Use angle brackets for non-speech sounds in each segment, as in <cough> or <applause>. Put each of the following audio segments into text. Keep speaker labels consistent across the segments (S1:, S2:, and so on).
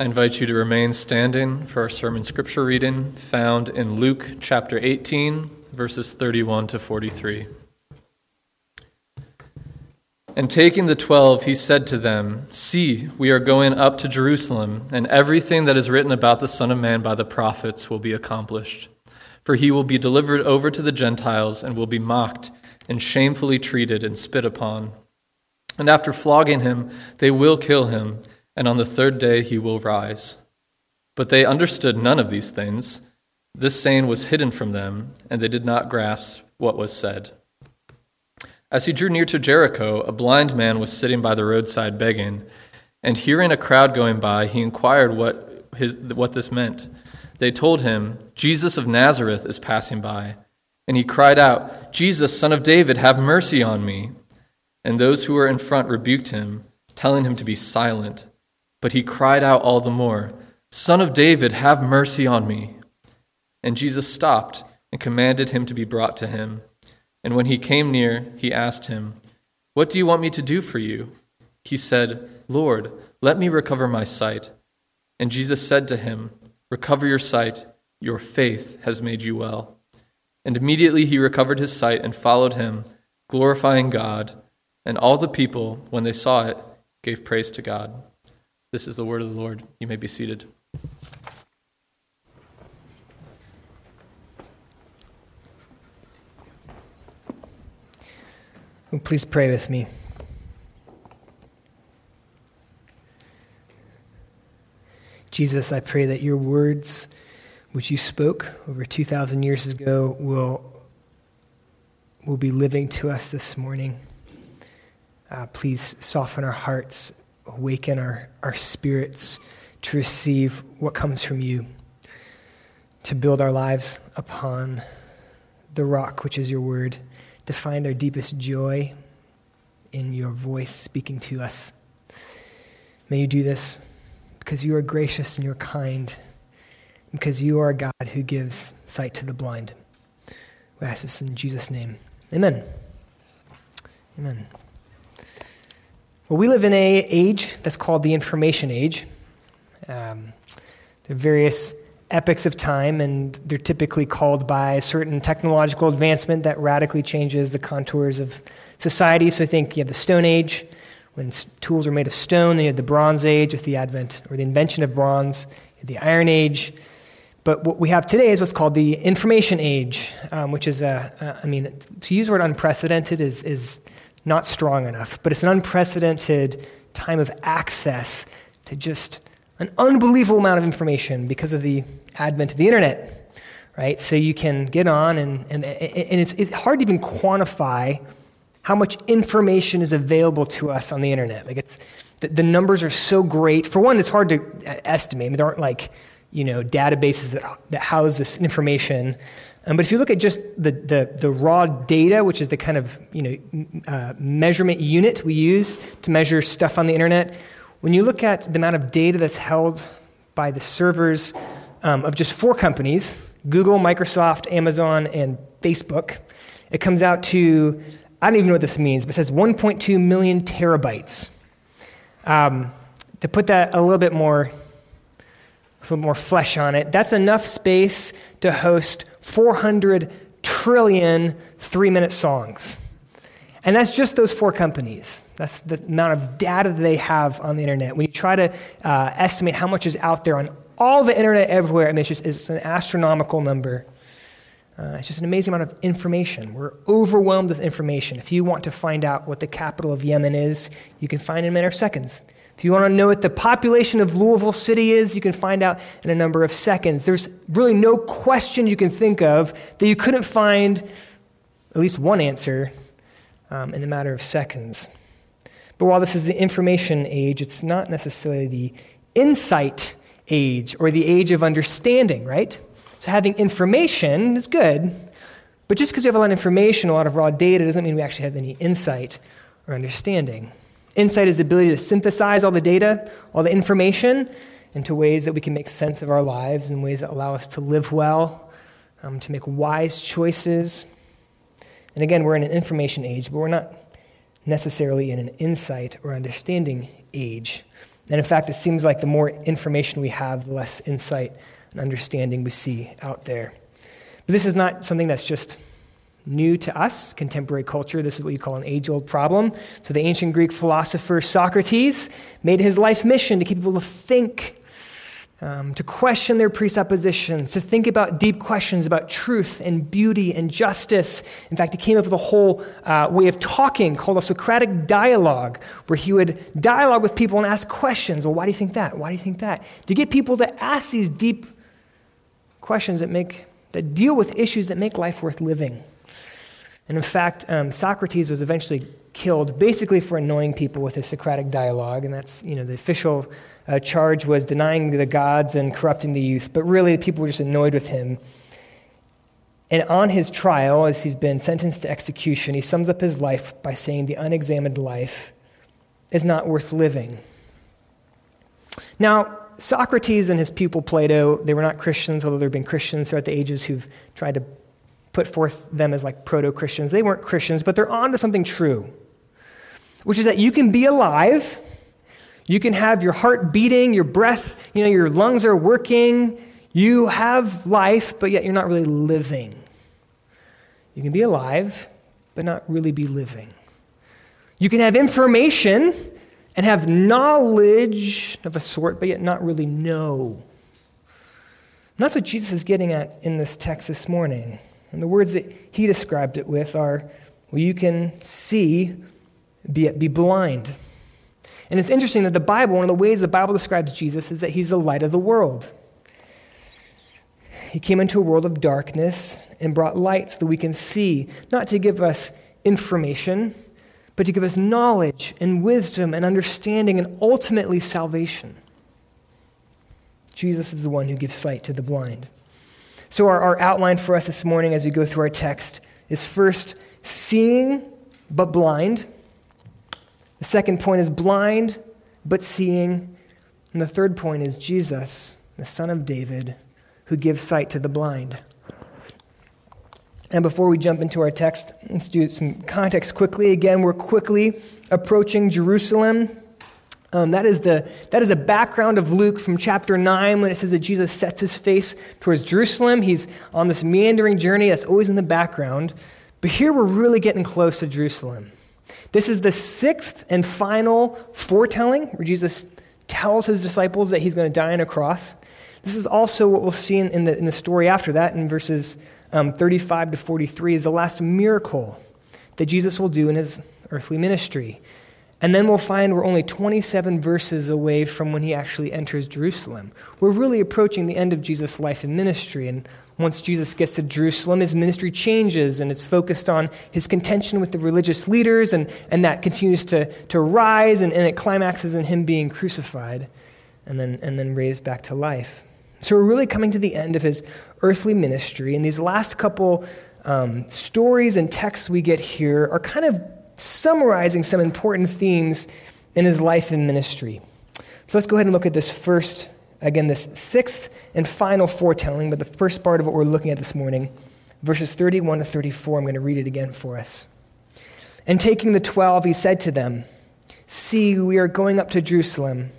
S1: I invite you to remain standing for our sermon scripture reading found in Luke chapter 18, verses 31 to 43. And taking the twelve, he said to them, See, we are going up to Jerusalem, and everything that is written about the Son of Man by the prophets will be accomplished. For he will be delivered over to the Gentiles, and will be mocked, and shamefully treated, and spit upon. And after flogging him, they will kill him and on the third day he will rise. But they understood none of these things. This saying was hidden from them, and they did not grasp what was said. As he drew near to Jericho, a blind man was sitting by the roadside begging, and hearing a crowd going by, he inquired what, his, what this meant. They told him, Jesus of Nazareth is passing by. And he cried out, Jesus, son of David, have mercy on me. And those who were in front rebuked him, telling him to be silent. But he cried out all the more, Son of David, have mercy on me. And Jesus stopped and commanded him to be brought to him. And when he came near, he asked him, What do you want me to do for you? He said, Lord, let me recover my sight. And Jesus said to him, Recover your sight, your faith has made you well. And immediately he recovered his sight and followed him, glorifying God. And all the people, when they saw it, gave praise to God. This is the word of the Lord. You may be seated.
S2: Please pray with me. Jesus, I pray that your words, which you spoke over 2,000 years ago, will, will be living to us this morning. Uh, please soften our hearts awaken our, our spirits to receive what comes from you, to build our lives upon the rock, which is your word, to find our deepest joy in your voice speaking to us. May you do this because you are gracious and you're kind, because you are a God who gives sight to the blind. We ask this in Jesus' name. Amen. Amen. Well, we live in a age that's called the information age. Um, there are various epochs of time, and they're typically called by certain technological advancement that radically changes the contours of society. So I think you have the Stone Age, when tools were made of stone. Then you had the Bronze Age with the advent or the invention of bronze. You have the Iron Age. But what we have today is what's called the information age, um, which is a, a, I mean, to use the word unprecedented is, is not strong enough, but it's an unprecedented time of access to just an unbelievable amount of information because of the advent of the internet, right? So you can get on, and, and, and it's, it's hard to even quantify how much information is available to us on the internet. Like it's, the, the numbers are so great. For one, it's hard to estimate. I mean, there aren't like, you know, databases that, that house this information. Um, but if you look at just the, the, the, raw data, which is the kind of you know, uh, measurement unit we use to measure stuff on the internet, when you look at the amount of data that's held by the servers um, of just four companies Google, Microsoft, Amazon, and Facebook it comes out to, I don't even know what this means, but it says 1.2 million terabytes. Um, to put that a little bit more a little more flesh on it, that's enough space to host 400 trillion three minute songs. And that's just those four companies. That's the amount of data that they have on the internet. When you try to uh, estimate how much is out there on all the internet everywhere, I mean, it's just it's an astronomical number. Uh, it's just an amazing amount of information. We're overwhelmed with information. If you want to find out what the capital of Yemen is, you can find in a matter of seconds. If you want to know what the population of Louisville City is, you can find out in a number of seconds. There's really no question you can think of that you couldn't find at least one answer um, in a matter of seconds. But while this is the information age, it's not necessarily the insight age or the age of understanding, right? So having information is good, but just because you have a lot of information, a lot of raw data, doesn't mean we actually have any insight or understanding. Insight is the ability to synthesize all the data, all the information, into ways that we can make sense of our lives in ways that allow us to live well, um, to make wise choices. And again, we're in an information age, but we're not necessarily in an insight or understanding age. And in fact, it seems like the more information we have, the less insight and understanding we see out there. But this is not something that's just new to us, contemporary culture. This is what you call an age old problem. So, the ancient Greek philosopher Socrates made his life mission to keep people to think, um, to question their presuppositions, to think about deep questions about truth and beauty and justice. In fact, he came up with a whole uh, way of talking called a Socratic dialogue, where he would dialogue with people and ask questions. Well, why do you think that? Why do you think that? To get people to ask these deep questions that make that deal with issues that make life worth living. And in fact, um, Socrates was eventually killed basically for annoying people with his Socratic dialogue, and that's, you know, the official uh, charge was denying the gods and corrupting the youth, but really people were just annoyed with him. And on his trial, as he's been sentenced to execution, he sums up his life by saying the unexamined life is not worth living. Now, Socrates and his pupil Plato, they were not Christians, although there have been Christians throughout the ages who've tried to put forth them as like proto Christians. They weren't Christians, but they're on to something true, which is that you can be alive, you can have your heart beating, your breath, you know, your lungs are working, you have life, but yet you're not really living. You can be alive, but not really be living. You can have information and have knowledge of a sort, but yet not really know. And that's what Jesus is getting at in this text this morning. And the words that he described it with are well, you can see, be, be blind. And it's interesting that the Bible, one of the ways the Bible describes Jesus is that he's the light of the world. He came into a world of darkness and brought light so that we can see, not to give us information, but to give us knowledge and wisdom and understanding and ultimately salvation. Jesus is the one who gives sight to the blind. So, our, our outline for us this morning as we go through our text is first seeing but blind. The second point is blind but seeing. And the third point is Jesus, the Son of David, who gives sight to the blind. And before we jump into our text, let's do some context quickly. Again, we're quickly approaching Jerusalem. Um, that, is the, that is a background of Luke from chapter 9 when it says that Jesus sets his face towards Jerusalem. He's on this meandering journey that's always in the background. But here we're really getting close to Jerusalem. This is the sixth and final foretelling where Jesus tells his disciples that he's going to die on a cross. This is also what we'll see in, in, the, in the story after that in verses um, 35 to 43 is the last miracle that Jesus will do in his earthly ministry. And then we'll find we're only 27 verses away from when he actually enters Jerusalem. We're really approaching the end of Jesus' life and ministry. And once Jesus gets to Jerusalem, his ministry changes and is focused on his contention with the religious leaders, and, and that continues to, to rise, and, and it climaxes in him being crucified and then, and then raised back to life. So we're really coming to the end of his earthly ministry, and these last couple um, stories and texts we get here are kind of summarizing some important themes in his life and ministry. So let's go ahead and look at this first, again, this sixth and final foretelling, but the first part of what we're looking at this morning, verses 31 to 34. I'm going to read it again for us. And taking the twelve, he said to them, See, we are going up to Jerusalem,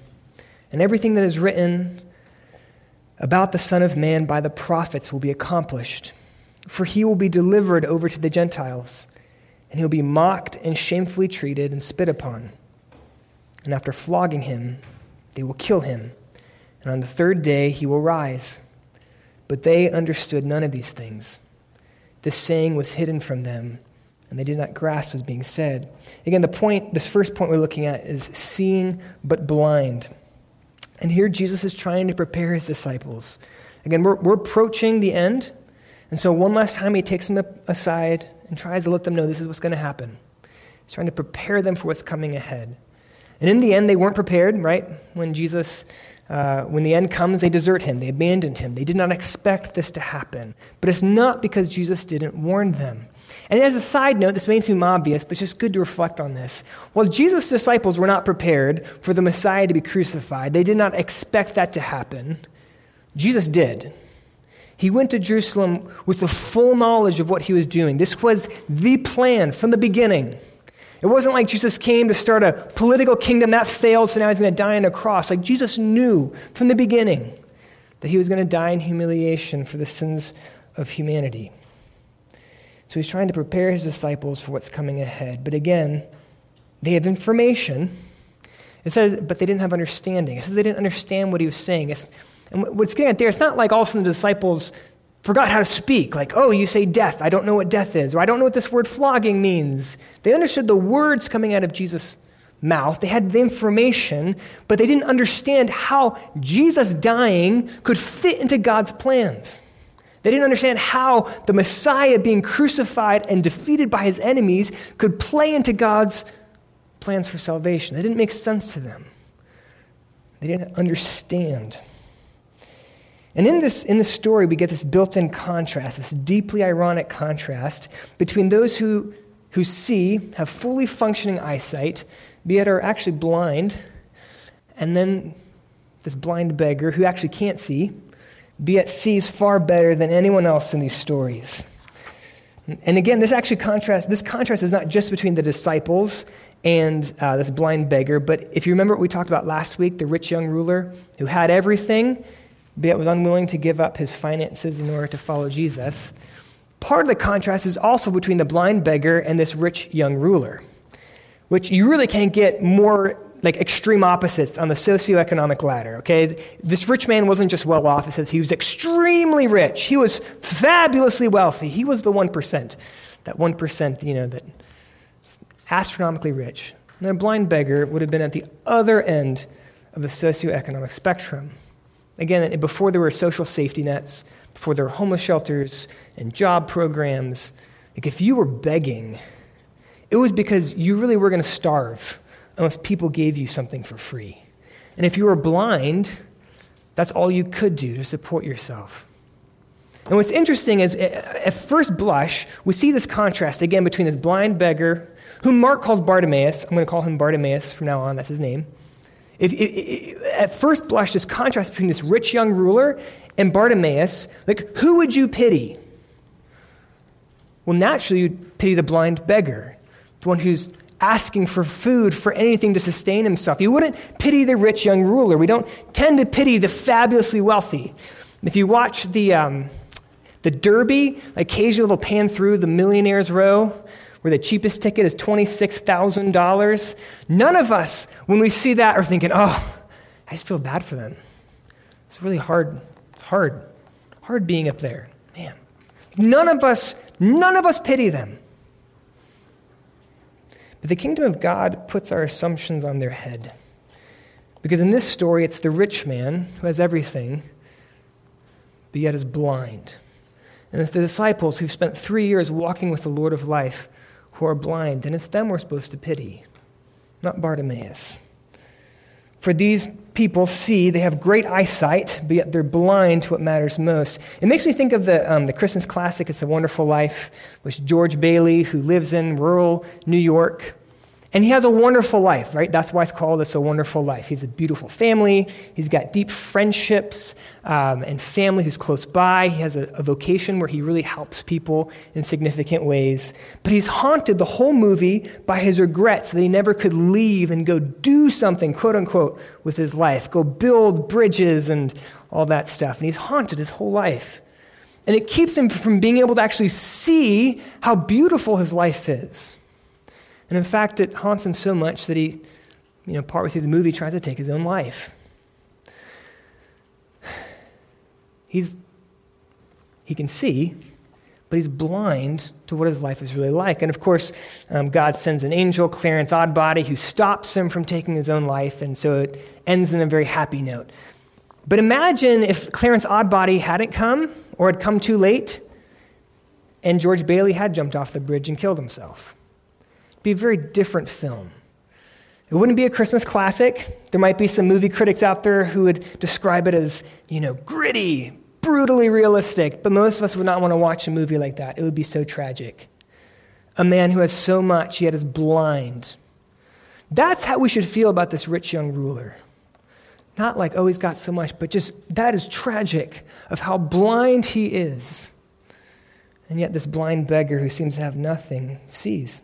S2: and everything that is written about the Son of Man by the prophets will be accomplished. For he will be delivered over to the Gentiles, and he will be mocked and shamefully treated and spit upon. And after flogging him, they will kill him, and on the third day he will rise. But they understood none of these things. This saying was hidden from them, and they did not grasp what was being said. Again, the point, this first point we're looking at is seeing but blind. And here Jesus is trying to prepare his disciples. Again, we're, we're approaching the end. And so, one last time, he takes them aside and tries to let them know this is what's going to happen. He's trying to prepare them for what's coming ahead. And in the end, they weren't prepared, right? When Jesus, uh, when the end comes, they desert him, they abandoned him. They did not expect this to happen. But it's not because Jesus didn't warn them. And as a side note, this may seem obvious, but it's just good to reflect on this. While Jesus' disciples were not prepared for the Messiah to be crucified, they did not expect that to happen. Jesus did. He went to Jerusalem with the full knowledge of what he was doing. This was the plan from the beginning. It wasn't like Jesus came to start a political kingdom that failed, so now he's going to die on a cross. Like Jesus knew from the beginning that he was going to die in humiliation for the sins of humanity. So he's trying to prepare his disciples for what's coming ahead. But again, they have information. It says, but they didn't have understanding. It says they didn't understand what he was saying. It's, and what's getting at there, it's not like all of a sudden the disciples forgot how to speak. Like, oh, you say death. I don't know what death is. Or I don't know what this word flogging means. They understood the words coming out of Jesus' mouth. They had the information, but they didn't understand how Jesus dying could fit into God's plans. They didn't understand how the Messiah being crucified and defeated by his enemies could play into God's plans for salvation. That didn't make sense to them. They didn't understand. And in this, in this story, we get this built in contrast, this deeply ironic contrast between those who, who see, have fully functioning eyesight, be it are actually blind, and then this blind beggar who actually can't see, be sees far better than anyone else in these stories. And again, this actually contrast, this contrast is not just between the disciples and uh, this blind beggar, but if you remember what we talked about last week, the rich young ruler who had everything, but was unwilling to give up his finances in order to follow Jesus. Part of the contrast is also between the blind beggar and this rich young ruler, which you really can't get more like extreme opposites on the socioeconomic ladder, okay? This rich man wasn't just well off, it says he was extremely rich. He was fabulously wealthy. He was the 1%, that 1%, you know, that astronomically rich. And a blind beggar would have been at the other end of the socioeconomic spectrum. Again, before there were social safety nets, before there were homeless shelters and job programs, like if you were begging, it was because you really were going to starve unless people gave you something for free. And if you were blind, that's all you could do to support yourself. And what's interesting is, eh, eh, at first blush, we see this contrast again between this blind beggar, whom Mark calls Bartimaeus. I'm going to call him Bartimaeus from now on, that's his name. If, if, at first blush, this contrast between this rich young ruler and Bartimaeus, like, who would you pity? Well, naturally, you'd pity the blind beggar, the one who's asking for food, for anything to sustain himself. You wouldn't pity the rich young ruler. We don't tend to pity the fabulously wealthy. If you watch the, um, the Derby, occasionally they'll pan through the millionaire's row where the cheapest ticket is $26,000. None of us, when we see that, are thinking, oh, I just feel bad for them. It's really hard, hard, hard being up there. Man. None of us, none of us pity them. But the kingdom of God puts our assumptions on their head. Because in this story, it's the rich man who has everything, but yet is blind. And it's the disciples who've spent three years walking with the Lord of life who are blind, and it's them we're supposed to pity, not Bartimaeus. For these people see, they have great eyesight, but yet they're blind to what matters most. It makes me think of the, um, the Christmas classic, It's a Wonderful Life, which George Bailey, who lives in rural New York, and he has a wonderful life, right? That's why it's called It's a Wonderful Life. He's a beautiful family. He's got deep friendships um, and family who's close by. He has a, a, vocation where he really helps people in significant ways. But he's haunted the whole movie by his regrets that he never could leave and go do something, quote unquote, with his life, go build bridges and all that stuff. And he's haunted his whole life. And it keeps him from being able to actually see how beautiful his life is. And in fact, it haunts him so much that he, you know, partway through the movie, tries to take his own life. He's, he can see, but he's blind to what his life is really like. And of course, um, God sends an angel, Clarence Odbody, who stops him from taking his own life, and so it ends in a very happy note. But imagine if Clarence Odbody hadn't come, or had come too late, and George Bailey had jumped off the bridge and killed himself be a very different film. It wouldn't be a Christmas classic. There might be some movie critics out there who would describe it as, you know, gritty, brutally realistic, but most of us would not want to watch a movie like that. It would be so tragic. A man who has so much, yet is blind. That's how we should feel about this rich young ruler. Not like, oh, he's got so much, but just that is tragic of how blind he is. And yet, this blind beggar who seems to have nothing sees.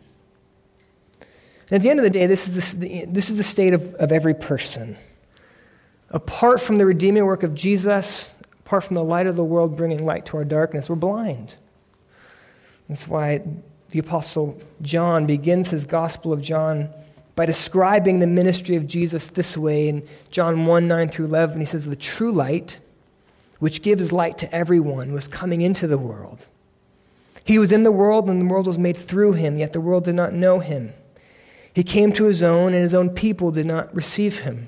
S2: And at the end of the day, this is the, this is the state of, of every person. Apart from the redeeming work of Jesus, apart from the light of the world bringing light to our darkness, we're blind. That's why the Apostle John begins his Gospel of John by describing the ministry of Jesus this way. In John 1 9 through 11, he says, The true light, which gives light to everyone, was coming into the world. He was in the world, and the world was made through him, yet the world did not know him. He came to his own, and his own people did not receive him.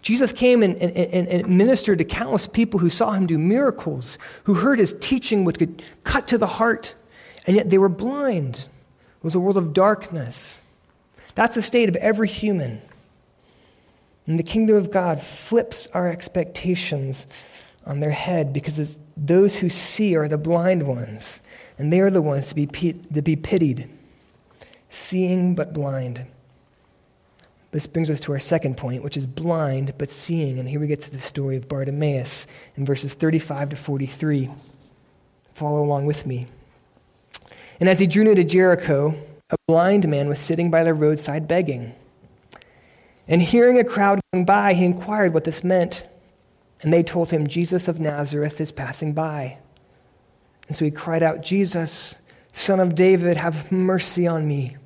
S2: Jesus came and, and, and, ministered to countless people who saw him do miracles, who heard his teaching, which could cut to the heart, and yet they were blind. It was a world of darkness. That's the state of every human. And the kingdom of God flips our expectations on their head because those who see are the blind ones, and they are the ones to be, to be pitied seeing but blind. This brings us to our second point, which is blind but seeing. And here we get to the story of Bartimaeus in verses 35 to 43. Follow along with me. And as he drew near to Jericho, a blind man was sitting by the roadside begging. And hearing a crowd going by, he inquired what this meant. And they told him, Jesus of Nazareth is passing by. And so he cried out, Jesus, son of David, have mercy on me.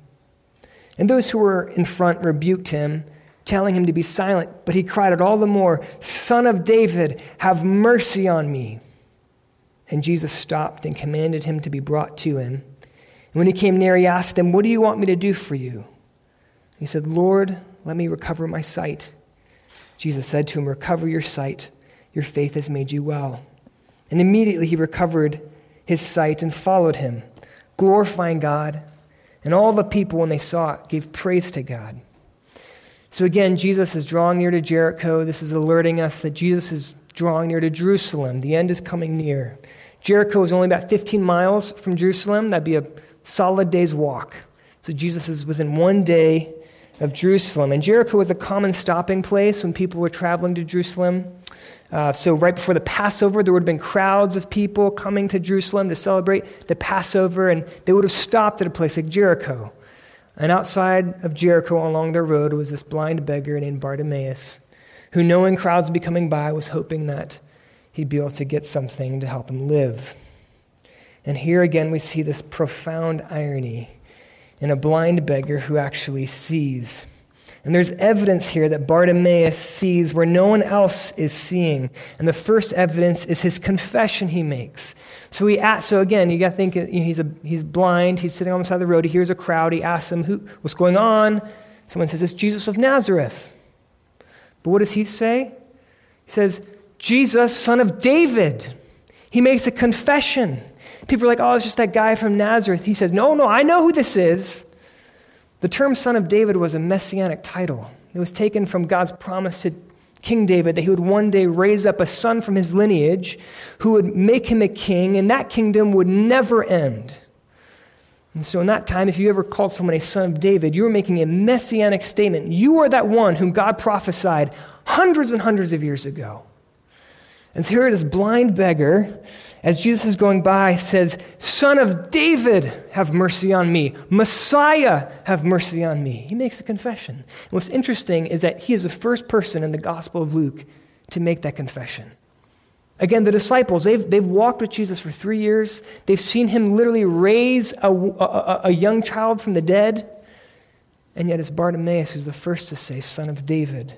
S2: And those who were in front rebuked him, telling him to be silent. But he cried out all the more, Son of David, have mercy on me. And Jesus stopped and commanded him to be brought to him. And when he came near, he asked him, What do you want me to do for you? He said, Lord, let me recover my sight. Jesus said to him, Recover your sight. Your faith has made you well. And immediately he recovered his sight and followed him, glorifying God. And all the people, when they saw it, gave praise to God. So again, Jesus is drawing near to Jericho. This is alerting us that Jesus is drawing near to Jerusalem. The end is coming near. Jericho is only about 15 miles from Jerusalem. That'd be a solid day's walk. So Jesus is within one day of Jerusalem. And Jericho was a common stopping place when people were traveling to Jerusalem. Uh, so, right before the Passover, there would have been crowds of people coming to Jerusalem to celebrate the Passover, and they would have stopped at a place like Jericho. And outside of Jericho, along the road, was this blind beggar named Bartimaeus, who, knowing crowds would be coming by, was hoping that he'd be able to get something to help him live. And here again, we see this profound irony in a blind beggar who actually sees. And there's evidence here that Bartimaeus sees where no one else is seeing. And the first evidence is his confession he makes. So he asks, so again, you got to think he's, a, he's blind. He's sitting on the side of the road. He hears a crowd. He asks them, Who, what's going on? Someone says, It's Jesus of Nazareth. But what does he say? He says, Jesus, son of David. He makes a confession. People are like, oh, it's just that guy from Nazareth. He says, no, no, I know who this is. The term son of David was a messianic title. It was taken from God's promise to King David that he would one day raise up a son from his lineage who would make him a king, and that kingdom would never end. And so, in that time, if you ever called someone a son of David, you were making a messianic statement. You are that one whom God prophesied hundreds and hundreds of years ago. And so here this blind beggar as Jesus is going by, says, Son of David, have mercy on me. Messiah, have mercy on me. He makes a confession. And what's interesting is that he is the first person in the Gospel of Luke to make that confession. Again, the disciples, they've, they've walked with Jesus for three years. They've seen him literally raise a, a, a young child from the dead. And yet it's Bartimaeus who's the first to say, Son of David,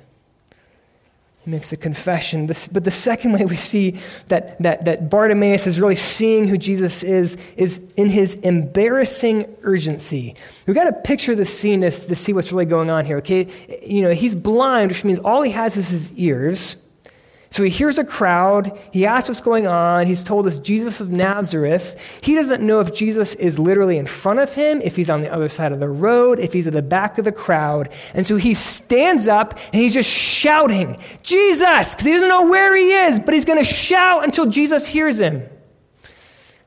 S2: he makes a confession. But the second way we see that, that, that Bartimaeus is really seeing who Jesus is, is in his embarrassing urgency. We've got to picture the scene to, to see what's really going on here, okay? You know, he's blind, which means all he has is his ears. So he hears a crowd. He asks what's going on. He's told us Jesus of Nazareth. He doesn't know if Jesus is literally in front of him, if he's on the other side of the road, if he's at the back of the crowd. And so he stands up and he's just shouting, Jesus, because he doesn't know where he is, but he's going to shout until Jesus hears him.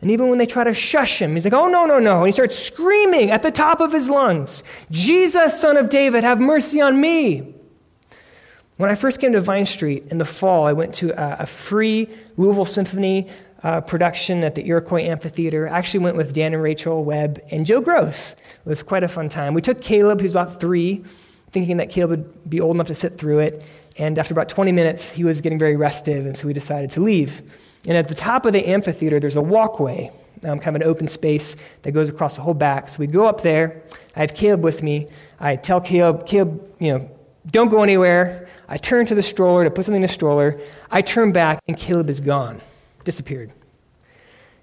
S2: And even when they try to shush him, he's like, oh, no, no, no. And he starts screaming at the top of his lungs, Jesus, son of David, have mercy on me. When I first came to Vine Street in the fall, I went to a, a free Louisville Symphony uh, production at the Iroquois Amphitheater. I actually went with Dan and Rachel Webb and Joe Gross. It was quite a fun time. We took Caleb, who's about three, thinking that Caleb would be old enough to sit through it. And after about 20 minutes, he was getting very restive, and so we decided to leave. And at the top of the amphitheater, there's a walkway, um, kind of an open space that goes across the whole back. So we go up there. I have Caleb with me. I tell Caleb, Caleb, you know, don't go anywhere. I turn to the stroller to put something in the stroller. I turn back, and Caleb is gone, disappeared.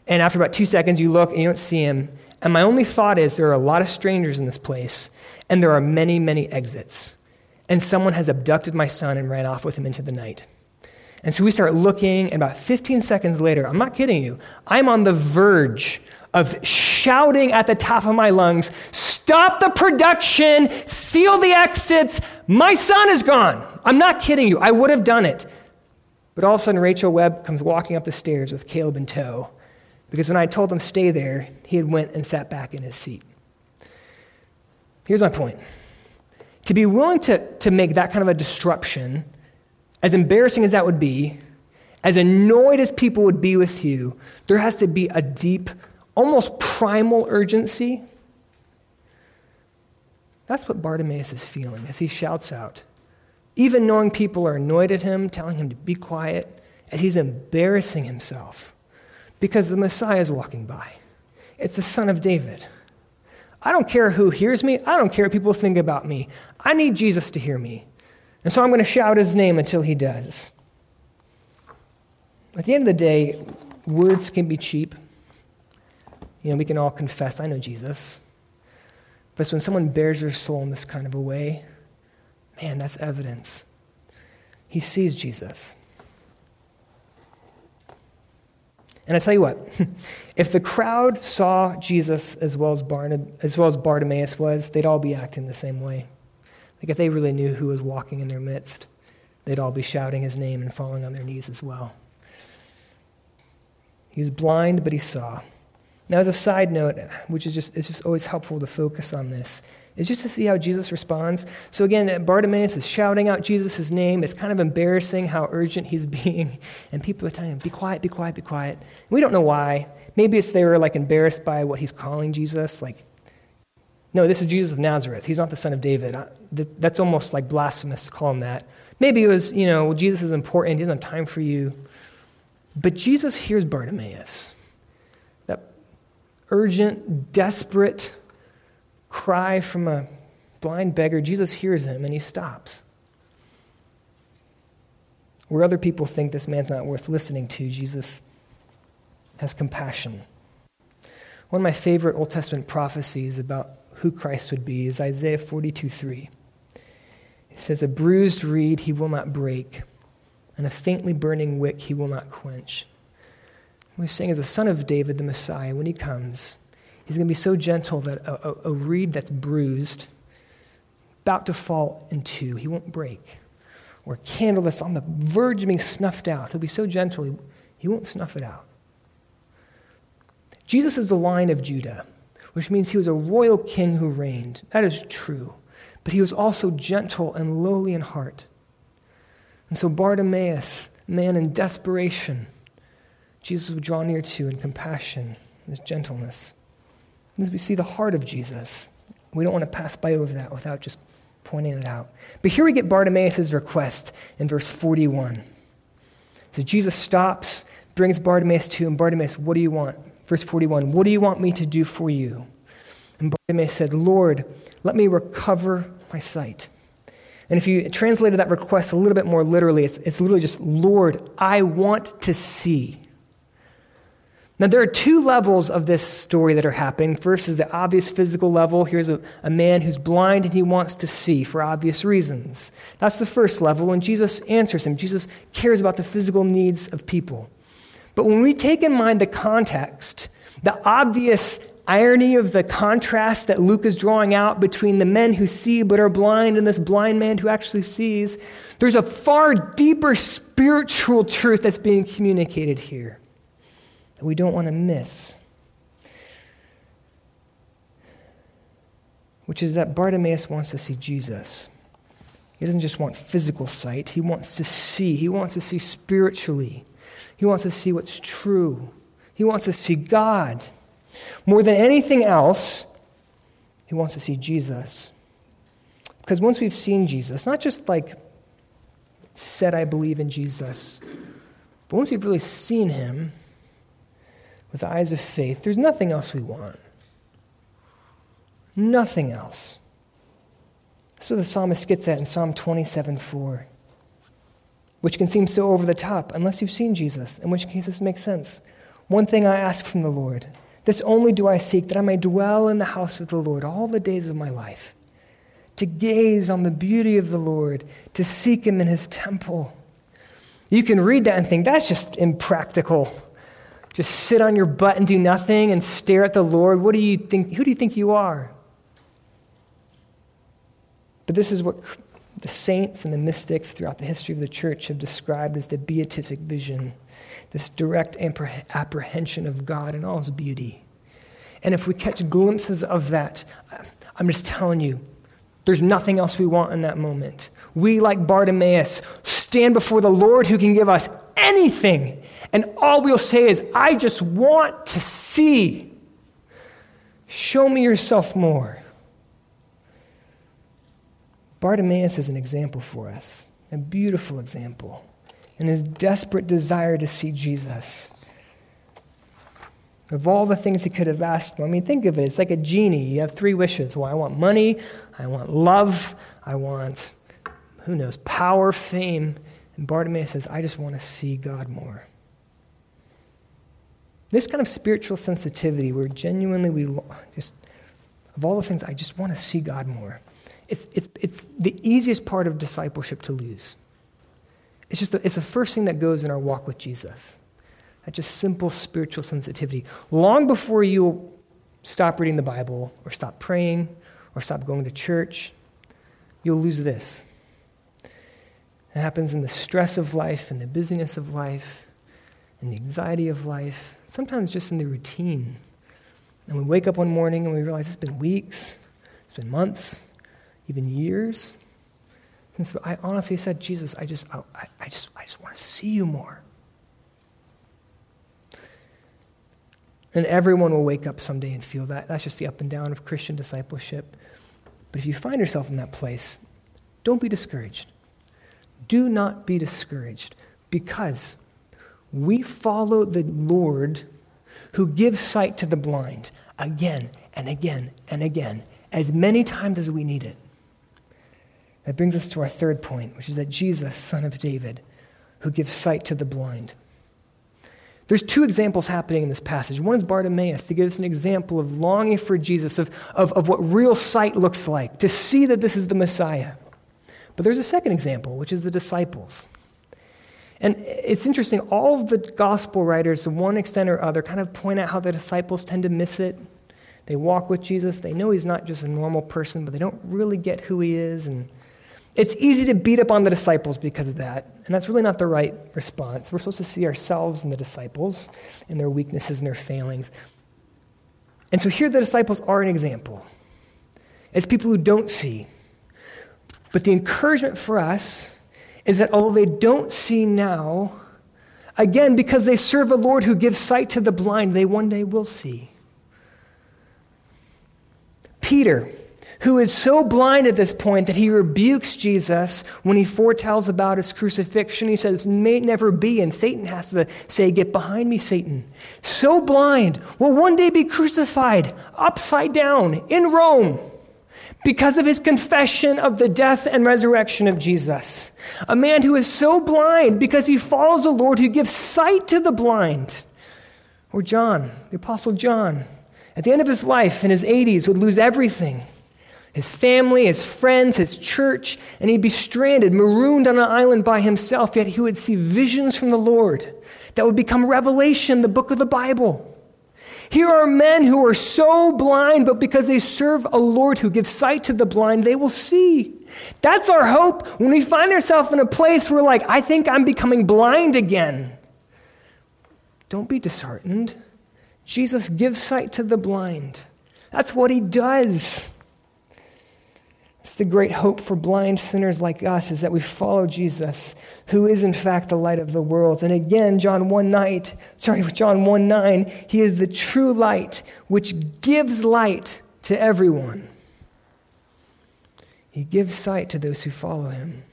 S2: And after about two seconds, you look and you don't see him. And my only thought is there are a lot of strangers in this place, and there are many, many exits. And someone has abducted my son and ran off with him into the night. And so we start looking, and about 15 seconds later, I'm not kidding you, I'm on the verge of shouting at the top of my lungs, Stop the production, seal the exits, my son is gone. I'm not kidding you, I would have done it. But all of a sudden, Rachel Webb comes walking up the stairs with Caleb in tow. Because when I told him stay there, he had went and sat back in his seat. Here's my point. To be willing to, to make that kind of a disruption as embarrassing as that would be, as annoyed as people would be with you, there has to be a deep, almost primal urgency. That's what Bartimaeus is feeling as he shouts out. Even knowing people are annoyed at him, telling him to be quiet, as he's embarrassing himself because the Messiah is walking by. It's the Son of David. I don't care who hears me. I don't care what people think about me. I need Jesus to hear me. And so I'm going to shout his name until he does. At the end of the day, words can be cheap. You know, we can all confess, I know Jesus. But when someone bares their soul in this kind of a way, man, that's evidence. He sees Jesus. And I tell you what, <laughs> if the crowd saw Jesus as well as, Barnab- as well as Bartimaeus was, they'd all be acting the same way. Like if they really knew who was walking in their midst, they'd all be shouting his name and falling on their knees as well. He was blind, but he saw. Now, as a side note, which is just, it's just always helpful to focus on this, is just to see how Jesus responds. So again, Bartimaeus is shouting out Jesus' name. It's kind of embarrassing how urgent he's <laughs> being. And people are telling him, be quiet, be quiet, be quiet. We don't know why. Maybe it's they were like embarrassed by what he's calling Jesus, like no, this is Jesus of Nazareth. He's not the son of David. That's almost like blasphemous to call him that. Maybe it was, you know, Jesus is important. He doesn't have time for you. But Jesus hears Bartimaeus. That urgent, desperate cry from a blind beggar. Jesus hears him and he stops. Where other people think this man's not worth listening to, Jesus has compassion. One of my favorite Old Testament prophecies about who Christ would be is Isaiah 42 3. It says, A bruised reed he will not break, and a faintly burning wick he will not quench. He's saying is the son of David, the Messiah, when he comes, he's going to be so gentle that a, a, a reed that's bruised, about to fall in two, he won't break. Or a candle that's on the verge of being snuffed out, he'll be so gentle, he, he won't snuff it out. Jesus is the line of Judah which means he was a royal king who reigned. That is true. But he was also gentle and lowly in heart. And so Bartimaeus, man in desperation, Jesus would draw near to in compassion, in his gentleness. As we see the heart of Jesus, we don't want to pass by over that without just pointing it out. But here we get Bartimaeus' request in verse 41. So Jesus stops, brings Bartimaeus to him. Bartimaeus, what do you want? Verse 41 What do you want me to do for you? And Bartimaeus said, Lord, let me recover my sight. And if you translated that request a little bit more literally, it's, it's literally just, Lord, I want to see. Now, there are two levels of this story that are happening. First is the obvious physical level. Here's a, a man who's blind and he wants to see for obvious reasons. That's the first level, and Jesus answers him. Jesus cares about the physical needs of people. But when we take in mind the context, the obvious irony of the contrast that Luke is drawing out between the men who see but are blind and this blind man who actually sees, there's a far deeper spiritual truth that's being communicated here that we don't want to miss. Which is that Bartimaeus wants to see Jesus. He doesn't just want physical sight, he wants to see. He wants to see spiritually. He wants to see what's true. He wants to see God. More than anything else, he wants to see Jesus. Because once we've seen Jesus, not just like said, I believe in Jesus, but once we've really seen him with eyes of faith, there's nothing else we want. Nothing else. That's what the psalmist gets at in Psalm 27 4, which can seem so over the top unless you've seen Jesus, in which case this makes sense. One thing I ask from the Lord, this only do I seek, that I may dwell in the house of the Lord all the days of my life, to gaze on the beauty of the Lord, to seek him in his temple. You can read that and think, that's just impractical. Just sit on your butt and do nothing and stare at the Lord. What do you think? Who do you think you are? But this is what the saints and the mystics throughout the history of the church have described as the beatific vision this direct apprehension of God in all his beauty. And if we catch glimpses of that, I'm just telling you, there's nothing else we want in that moment. We, like Bartimaeus, stand before the Lord who can give us anything. And all we'll say is, I just want to see. Show me yourself more. Bartimaeus is an example for us, a beautiful example and his desperate desire to see Jesus. Of all the things he could have asked I mean, think of it. It's like a genie. You have three wishes. Well, I want money, I want love, I want, who knows, power, fame. And Bartimaeus says, I just want to see God more. This kind of spiritual sensitivity where genuinely we just, of all the things, I just want to see God more. It's, it's, it's the easiest part of discipleship to lose. It's just the, it's the first thing that goes in our walk with Jesus. That just simple spiritual sensitivity. Long before you stop reading the Bible or stop praying or stop going to church, you'll lose this. It happens in the stress of life and the busyness of life and the anxiety of life, sometimes just in the routine. And we wake up one morning and we realize it's been weeks, it's been months, even years so I honestly said, Jesus, I just, I, I just, I just want to see you more. And everyone will wake up someday and feel that. That's just the up and down of Christian discipleship. But if you find yourself in that place, don't be discouraged. Do not be discouraged because we follow the Lord who gives sight to the blind again and again and again, as many times as we need it. That brings us to our third point, which is that Jesus, son of David, who gives sight to the blind. There's two examples happening in this passage. One is Bartimaeus to give us an example of longing for Jesus, of, of, of what real sight looks like, to see that this is the Messiah. But there's a second example, which is the disciples. And it's interesting, all the gospel writers, to one extent or other, kind of point out how the disciples tend to miss it. They walk with Jesus, they know he's not just a normal person, but they don't really get who he is. And it's easy to beat up on the disciples because of that, and that's really not the right response. We're supposed to see ourselves in the disciples and their weaknesses and their failings. And so here the disciples are an example as people who don't see. But the encouragement for us is that although they don't see now, again, because they serve a Lord who gives sight to the blind, they one day will see. Peter who is so blind at this point that he rebukes Jesus when he foretells about his crucifixion. He says, May it never be. And Satan has to say, Get behind me, Satan. So blind, will one day be crucified upside down in Rome because of his confession of the death and resurrection of Jesus. A man who is so blind because he follows a Lord who gives sight to the blind. Or John, the Apostle John, at the end of his life in his 80s, would lose everything his family, his friends, his church, and he'd be stranded, marooned on an island by himself, yet he would see visions from the Lord that would become revelation, the book of the Bible. Here are men who are so blind, but because they serve a Lord who gives sight to the blind, they will see. That's our hope when we find ourselves in a place where, like, I think I'm becoming blind again. Don't be disheartened. Jesus gives sight to the blind. That's what he does. It's the great hope for blind sinners like us is that we follow Jesus, who is in fact the light of the world. And again, John 1 9, sorry, <laughs> John 1 9, he is the true light which gives light to everyone. He gives sight to those who follow him.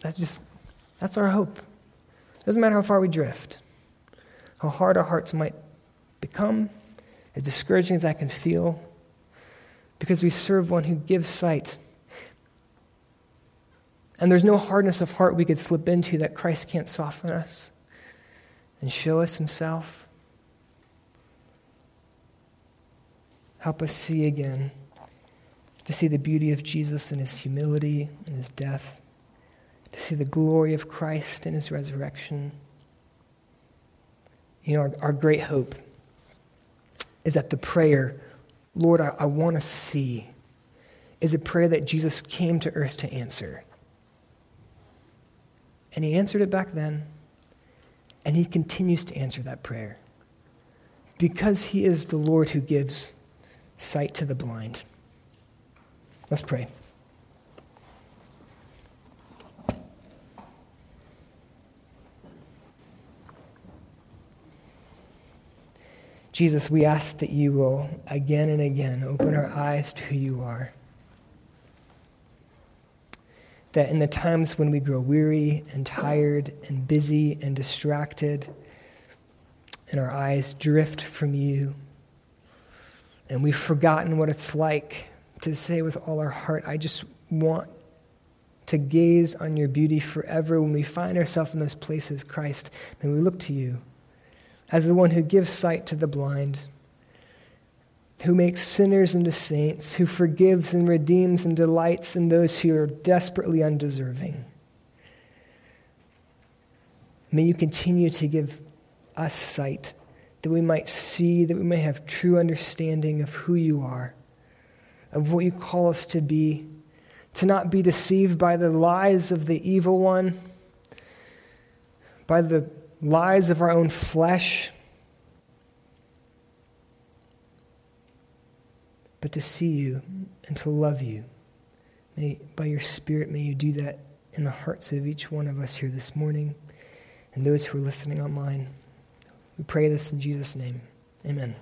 S2: That's just that's our hope. It doesn't matter how far we drift, how hard our hearts might become, as discouraging as that can feel because we serve one who gives sight. And there's no hardness of heart we could slip into that Christ can't soften us and show us himself. Help us see again, to see the beauty of Jesus in his humility and his death, to see the glory of Christ in his resurrection. You know, our, our great hope is that the prayer Lord, I, I want to see, is a prayer that Jesus came to earth to answer. And he answered it back then, and he continues to answer that prayer because he is the Lord who gives sight to the blind. Let's pray. Jesus, we ask that you will again and again open our eyes to who you are. That in the times when we grow weary and tired and busy and distracted, and our eyes drift from you, and we've forgotten what it's like to say with all our heart, I just want to gaze on your beauty forever when we find ourselves in those places, Christ, then we look to you as the one who gives sight to the blind, who makes sinners into saints, who forgives and redeems and delights in those who are desperately undeserving. May you continue to give us sight that we might see, that we may have true understanding of who you are, of what you call us to be, to not be deceived by the lies of the evil one, by the lies of our own flesh, but to see you and to love you. May, by your Spirit, may you do that in the hearts of each one of us here this morning and those who are listening online. We pray this in Jesus' name. Amen.